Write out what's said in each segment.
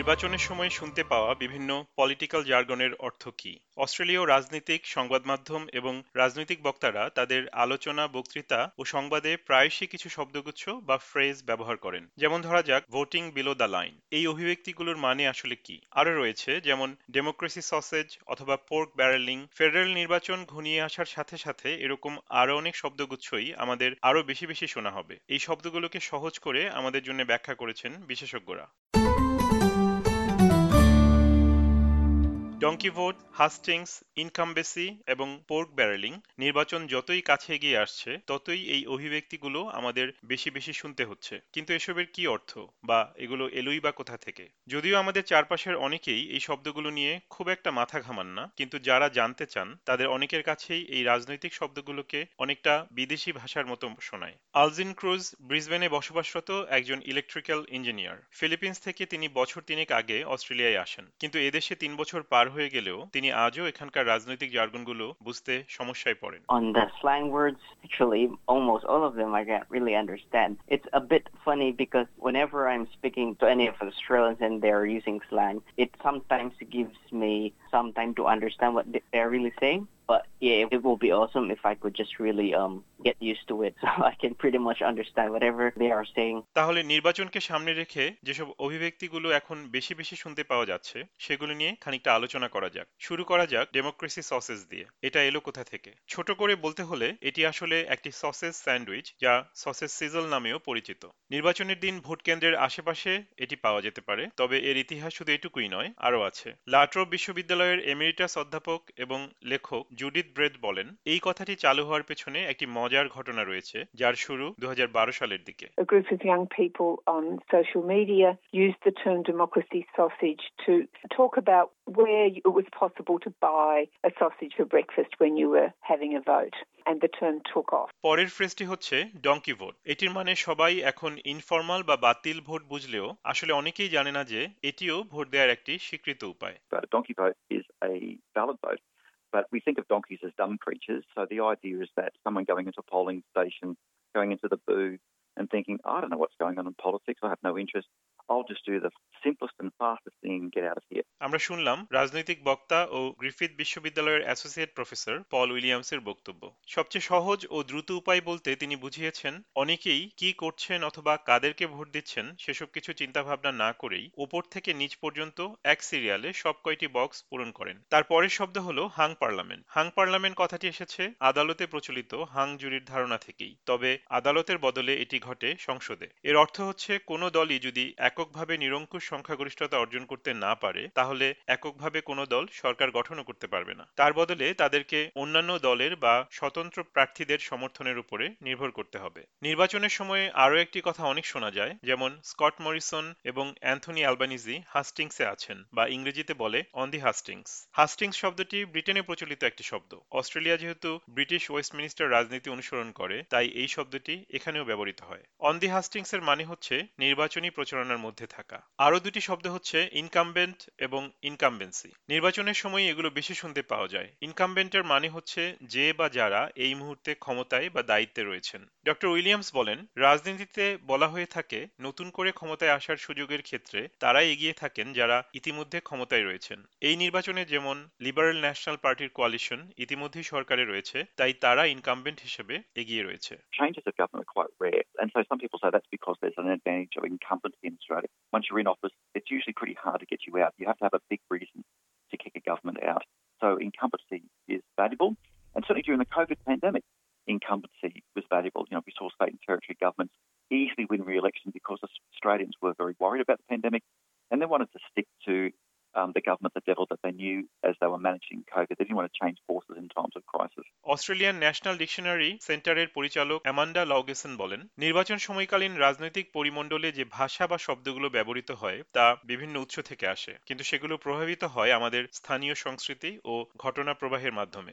নির্বাচনের সময় শুনতে পাওয়া বিভিন্ন পলিটিক্যাল জার্গনের অর্থ কি? অস্ট্রেলীয় রাজনীতিক সংবাদ মাধ্যম এবং রাজনৈতিক বক্তারা তাদের আলোচনা, বক্তৃতা ও সংবাদে প্রায়শই কিছু শব্দগুচ্ছ বা ফ্রেজ ব্যবহার করেন। যেমন ধরা যাক ভোটিং বিলো দ্য লাইন এই অভিব্যক্তিগুলোর মানে আসলে কি? আরও রয়েছে, যেমন ডেমোক্রেসি সসেজ অথবা পোর্ক ব্যারেলিং ফেডারেল নির্বাচন ঘনিয়ে আসার সাথে সাথে এরকম আরও অনেক শব্দগুচ্ছই আমাদের আরও বেশি বেশি শোনা হবে। এই শব্দগুলোকে সহজ করে আমাদের জন্য ব্যাখ্যা করেছেন বিশেষজ্ঞরা। ডঙ্কি ভোট হাস্টিংস ইনকামবেসি এবং পোর্ক ব্যারেলিং নির্বাচন যতই কাছে এগিয়ে আসছে, ততই এই অভিব্যক্তিগুলো আমাদের বেশি বেশি শুনতে হচ্ছে। কিন্তু এসবের কি অর্থ? বা এগুলো এলোই বা কোথা থেকে? যদিও আমাদের চারপাশের অনেকেই এই শব্দগুলো নিয়ে খুব একটা মাথা ঘামান না, কিন্তু যারা জানতে চান, তাদের অনেকের কাছেই এই রাজনৈতিক শব্দগুলোকে অনেকটা বিদেশি ভাষার মতো শোনায়। আলজিন ক্রুজ ব্রিসবেনে বসবাসরত একজন ইলেকট্রিক্যাল ইঞ্জিনিয়ার ফিলিপিন্স থেকে তিনি বছর তিনেক আগে অস্ট্রেলিয়ায় আসেন। কিন্তু এদেশে তিন বছর পার হয়ে গেলেও তিনি আজও এখানকার রাজনৈতিক জার্গনগুলো বুঝতে সমস্যায় পড়েন On the slang words, actually, almost all of them I can't really understand. It's a bit funny because whenever I'm speaking to any of Australians and they're using slang, it sometimes gives me some time to understand what they're really saying. But yeah, it will be awesome if I could just really um get used to it so I can pretty much understand whatever they are saying. তাহলে নির্বাচনকে সামনে রেখে যেসব অভিব্যক্তিগুলো এখন বেশি বেশি শুনতে পাওয়া যাচ্ছে সেগুলো নিয়ে খানিকটা আলোচনা করা যাক। শুরু করা যাক ডেমোক্রেসি সসেস দিয়ে। এটা এলো কোথা থেকে? ছোট করে বলতে হলে এটি আসলে একটি সসেস স্যান্ডউইচ যা সসেস সিজল নামেও পরিচিত। নির্বাচনের দিন ভোট কেন্দ্রের আশেপাশে এটি পাওয়া যেতে পারে তবে এর ইতিহাস শুধু এটুকুই নয় আরও আছে। লাট্রো বিশ্ববিদ্যালয়ের এমেরিটাস অধ্যাপক এবং লেখক জুডিত ব্রেথ বলেন এই কথাটি চালু হওয়ার পেছনে একটি মজার ঘটনা রয়েছে যার শুরু দু সালের দিকে। Where it was possible to buy a sausage for breakfast when you were having a vote. পরের ফ্রেসটি হচ্ছে ডঙ্কি ভোট এটির মানে সবাই এখন ইনফরমাল বা বাতিল ভোট বুঝলেও আসলে অনেকেই জানে না যে এটিও ভোট দেওয়ার একটি স্বীকৃত উপায়। But we think of donkeys as dumb creatures. So the idea is that someone going into a polling station, going into the booth, and thinking, I don't know what's going on in politics. I have no interest. I'll just do the simplest and fastest thing and get out of here. আমরা শুনলাম রাজনৈতিক বক্তা ও Griffith বিশ্ববিদ্যালয়ের associate professor Paul উইলিয়ামসের বক্তব্য। সবচেয়ে সহজ ও দ্রুত উপায় বলতে তিনি বুঝিয়েছেন, অনেকেই কি করছেন অথবা কাদেরকে ভোট দিচ্ছেন সেসব কিছু চিন্তাভাবনা না করেই ওপর থেকে নিচ পর্যন্ত এক সিরিয়ালে সব কয়টি বক্স পূরণ করেন। তার পরের শব্দ হলো হাং পার্লামেন্ট। হাং পার্লামেন্ট কথাটি এসেছে আদালতে প্রচলিত হাং জুরির ধারণা থেকেই, তবে আদালতের বদলে এটি ঘটে সংসদে। এর অর্থ হচ্ছে কোনো দলই যদি এককভাবে নিরঙ্কুশ সংখ্যাগরিষ্ঠতা অর্জন করতে না পারে, তাহলে এককভাবে কোনো দল সরকার গঠনও করতে পারবে না। তার বদলে তাদেরকে অন্যান্য দলের বা স্বতন্ত্র প্রার্থীদের সমর্থনের উপরে নির্ভর করতে হবে। নির্বাচনের সময় আরও একটি কথা অনেক শোনা যায়, যেমন স্কট মরিসন এবং অ্যান্থনি অ্যালবানিজি হাস্টিংসে আছেন বা ইংরেজিতে বলে অন দি হাস্টিংস হাস্টিংস শব্দটি ব্রিটেনে প্রচলিত একটি শব্দ। অস্ট্রেলিয়া যেহেতু ব্রিটিশ ওয়েস্টমিনিস্টার রাজনীতি অনুসরণ করে, তাই এই শব্দটি এখানেও ব্যবহৃত হয়। অন দি হাস্টিংসের মানে হচ্ছে নির্বাচনী প্রচারণার মধ্যে থাকা। আরও দুটি শব্দ হচ্ছে ইনকামবেন্ট এবং ইনকামবেন্সি নির্বাচনের সময় এগুলো বেশি শুনতে পাওয়া যায়। ইনকামবেন্টের মানে হচ্ছে যে বা যারা এই মুহূর্তে ক্ষমতায় বা দায়িত্বে রয়েছেন। ডক্টর উইলিয়ামস বলেন রাজনীতিতে বলা হয়ে থাকে নতুন করে ক্ষমতায় আসার সুযোগের ক্ষেত্রে তারাই এগিয়ে থাকেন যারা ইতিমধ্যে ক্ষমতায় রয়েছেন। এই নির্বাচনে যেমন লিবারেল ন্যাশনাল পার্টির কোয়ালিশন ইতিমধ্যেই সরকারে রয়েছে তাই তারা ইনকামবেন্ট হিসেবে এগিয়ে রয়েছে। Changes. Once you're in office, it's usually pretty hard to get you out. You have to have a big reason to kick a government out. So incumbency is valuable. And certainly during the COVID pandemic, incumbency was valuable. You know, we saw state and territory governments easily win re-election because Australians were very worried about the pandemic and they wanted to stick to um, the government, the devil that they knew as they were managing COVID. They didn't want to change forces in times of crisis. Australian national dictionary সেন্টারের পরিচালক Amanda লগেসন বলেন, নির্বাচন সময়কালীন রাজনৈতিক পরিমণ্ডলে যে ভাষা বা শব্দগুলো ব্যবহৃত হয় তা বিভিন্ন উৎস থেকে আসে, কিন্তু সেগুলো প্রভাবিত হয় আমাদের স্থানীয় সংস্কৃতি ও ঘটনা প্রবাহের মাধ্যমে।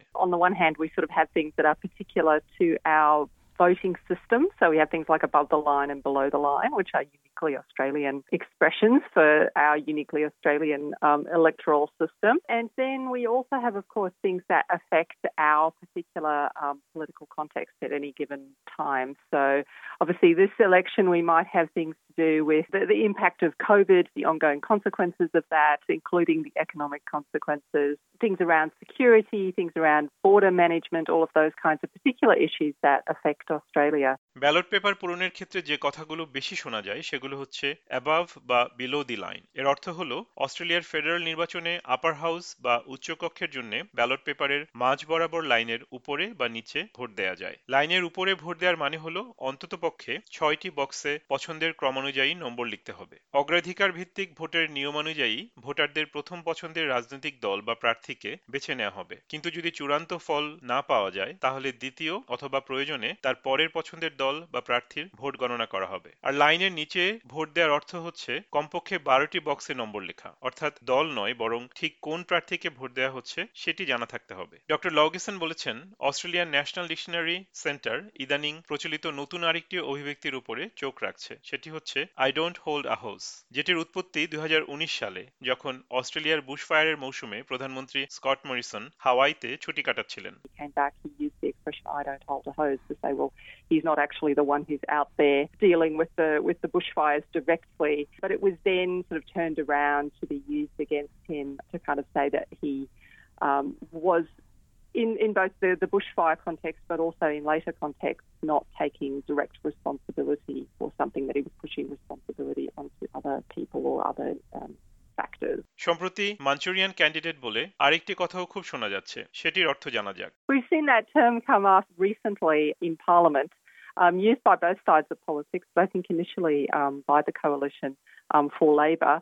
Voting system. So we have things like above the line and below the line, which are uniquely Australian expressions for our uniquely Australian um, electoral system. And then we also have, of course, things that affect our particular um, political context at any given time. So obviously, this election, we might have things do with the, the impact of COVID, the ongoing consequences of that, including the economic consequences, things around security, things around border management, all of those kinds of particular issues that affect Australia. Ballot paper পূরণের ক্ষেত্রে যে কথাগুলো বেশি শোনা যায় সেগুলো হচ্ছে above বা বিলো দি লাইন এর অর্থ হলো অস্ট্রেলিয়ার ফেডারেল নির্বাচনে আপার হাউস বা উচ্চকক্ষের জন্য ব্যালট পেপারের মাঝ বরাবর লাইনের উপরে বা নিচে ভোট দেয়া যায় লাইনের উপরে ভোট দেওয়ার মানে হলো অন্ততপক্ষে ছয়টি বক্সে পছন্দের ক্রমানুযায়ী নম্বর লিখতে হবে। অগ্রাধিকার ভিত্তিক ভোটের নিয়মানুযায়ী ভোটারদের প্রথম পছন্দের রাজনৈতিক দল বা প্রার্থীকে বেছে নেওয়া হবে। কিন্তু যদি চূড়ান্ত ফল না পাওয়া যায়, তাহলে দ্বিতীয় অথবা প্রয়োজনে তার পরের পছন্দের দল বা প্রার্থীর ভোট গণনা করা হবে। আর লাইনের নিচে ভোট দেওয়ার অর্থ হচ্ছে কমপক্ষে বারোটি বক্সে নম্বর লেখা, অর্থাৎ দল নয়, বরং ঠিক কোন প্রার্থীকে ভোট দেওয়া হচ্ছে সেটি জানা থাকতে হবে। ডক্টর লগেসন বলেছেন, অস্ট্রেলিয়ান ন্যাশনাল ডিকশনারি সেন্টার ইদানিং প্রচলিত নতুন আরেকটি অভিব্যক্তির উপরে চোখ রাখছে, সেটি হচ্ছে I don't hold a house যেটির উৎপত্তি দুই সালে যখন অস্ট্রেলিয়ার বুশফায়ারের মৌসুমে প্রধানমন্ত্রী স্কট মরিসন হাওয়াইতে ছুটি কাটাচ্ছিলেন He came back, he used the expression "I don't hold a hose" to say, well, he's not actually the one who's out there dealing with the with the bushfires directly. But it was then sort of turned around to be used against him to kind of say that he um, was. In, in both the, the bushfire context but also in later contexts, not taking direct responsibility for something that he was pushing responsibility onto other people or other um, factors. সম্প্রতি Manchurian candidate বলে আরেকটি কথাও খুব শোনা যাচ্ছে সেটির অর্থ জানা যাক We've seen that term come up recently in Parliament, um, used by both sides of politics, but I think initially um, by the coalition um, for Labor,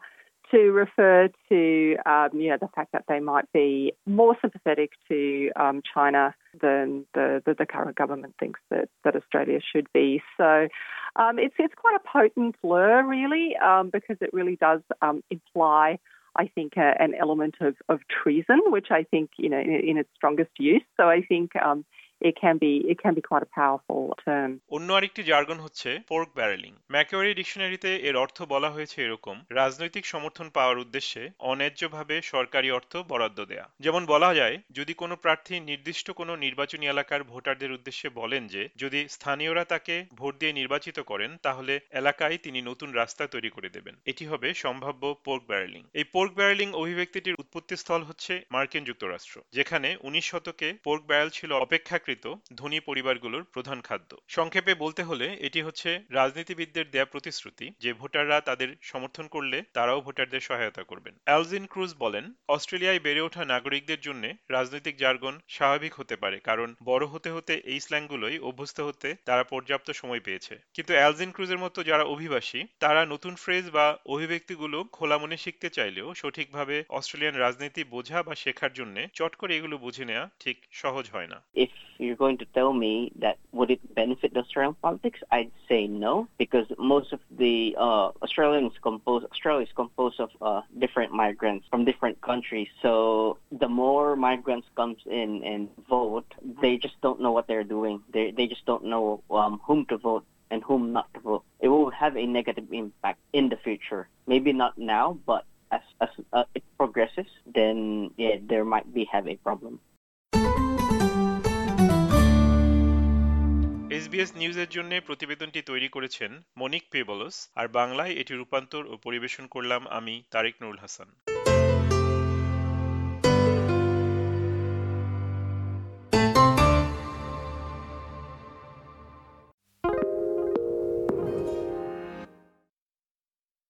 to refer to um, you know the fact that they might be more sympathetic to um, China than the, the, the current government thinks that, that Australia should be. So um, it's it's quite a potent slur, really, um, because it really does um, imply. I think an element of, of treason, which I think you know in, in its strongest use. So I think um, it can be, it can be quite a powerful term. অন্য আরেকটি jargon হচ্ছে pork ব্যারেলিং McQuarrie ডিকশনারিতে এর অর্থ বলা হয়েছে এরকম, রাজনৈতিক সমর্থন পাওয়ার উদ্দেশ্যে অন্যায্যভাবে সরকারি অর্থ বরাদ্দ দেয়া। যেমন বলা যায়, যদি কোনো প্রার্থী নির্দিষ্ট কোনো নির্বাচনী এলাকার ভোটারদের উদ্দেশ্যে বলেন যে, যদি স্থানীয়রা তাকে ভোট দিয়ে নির্বাচিত করেন, তাহলে এলাকায় তিনি নতুন রাস্তা তৈরি করে দেবেন। এটি হবে সম্ভাব্য পোর্ক ব্যারেলিং এই পোর্ক ব্যারেলিং অভিব্যক্তিটির উৎপত্তিস্থল হচ্ছে মার্কিন যুক্তরাষ্ট্র, যেখানে উনিশ শতকে পোর্ক ব্যারেল ছিল অপেক্ষাকৃত ধনী পরিবারগুলোর প্রধান খাদ্য। সংক্ষেপে বলতে হলে এটি হচ্ছে রাজনীতিবিদদের দেয়া প্রতিশ্রুতি যে ভোটাররা তাদের সমর্থন করলে তারাও ভোটারদের সহায়তা করবেন। অ্যালজিন ক্রুজ বলেন, অস্ট্রেলিয়ায় বেড়ে ওঠা নাগরিকদের জন্য রাজনৈতিক জার্গন স্বাভাবিক হতে পারে, কারণ বড় হতে হতে এই স্ল্যাংগুলোই অভ্যস্ত হতে তারা পর্যাপ্ত সময় পেয়েছে। কিন্তু অ্যালজিন ক্রুজের মতো যারা অভিবাসী, তারা নতুন ফ্রেজ বা অভিব্যক্তিগুলো খোলা মনে শিখতে চাইলেও সঠিকভাবে অস্ট্রেলিয়ান রাজনীতি বোঝা বা শেখার জন্য চট করে এগুলো বুঝে নেওয়া ঠিক সহজ হয় না। You're going to tell me that would it benefit the Australian politics, I'd say no, because most of the uh, Australians compose Australia is composed of uh, different migrants from different countries. So the more migrants comes in and vote, they just don't know what they're doing. They they just don't know um, whom to vote and whom not to vote. It will have a negative impact in the future. Maybe not now, but as as uh, it progresses, then yeah, there might be have a problem. SBS নিউজের জন্য প্রতিবেদনটি তৈরি করেছেন মনিক pebbles, আর বাংলায় এটি রূপান্তর ও পরিবেশন করলাম আমি তারেক নুরুল হাসান।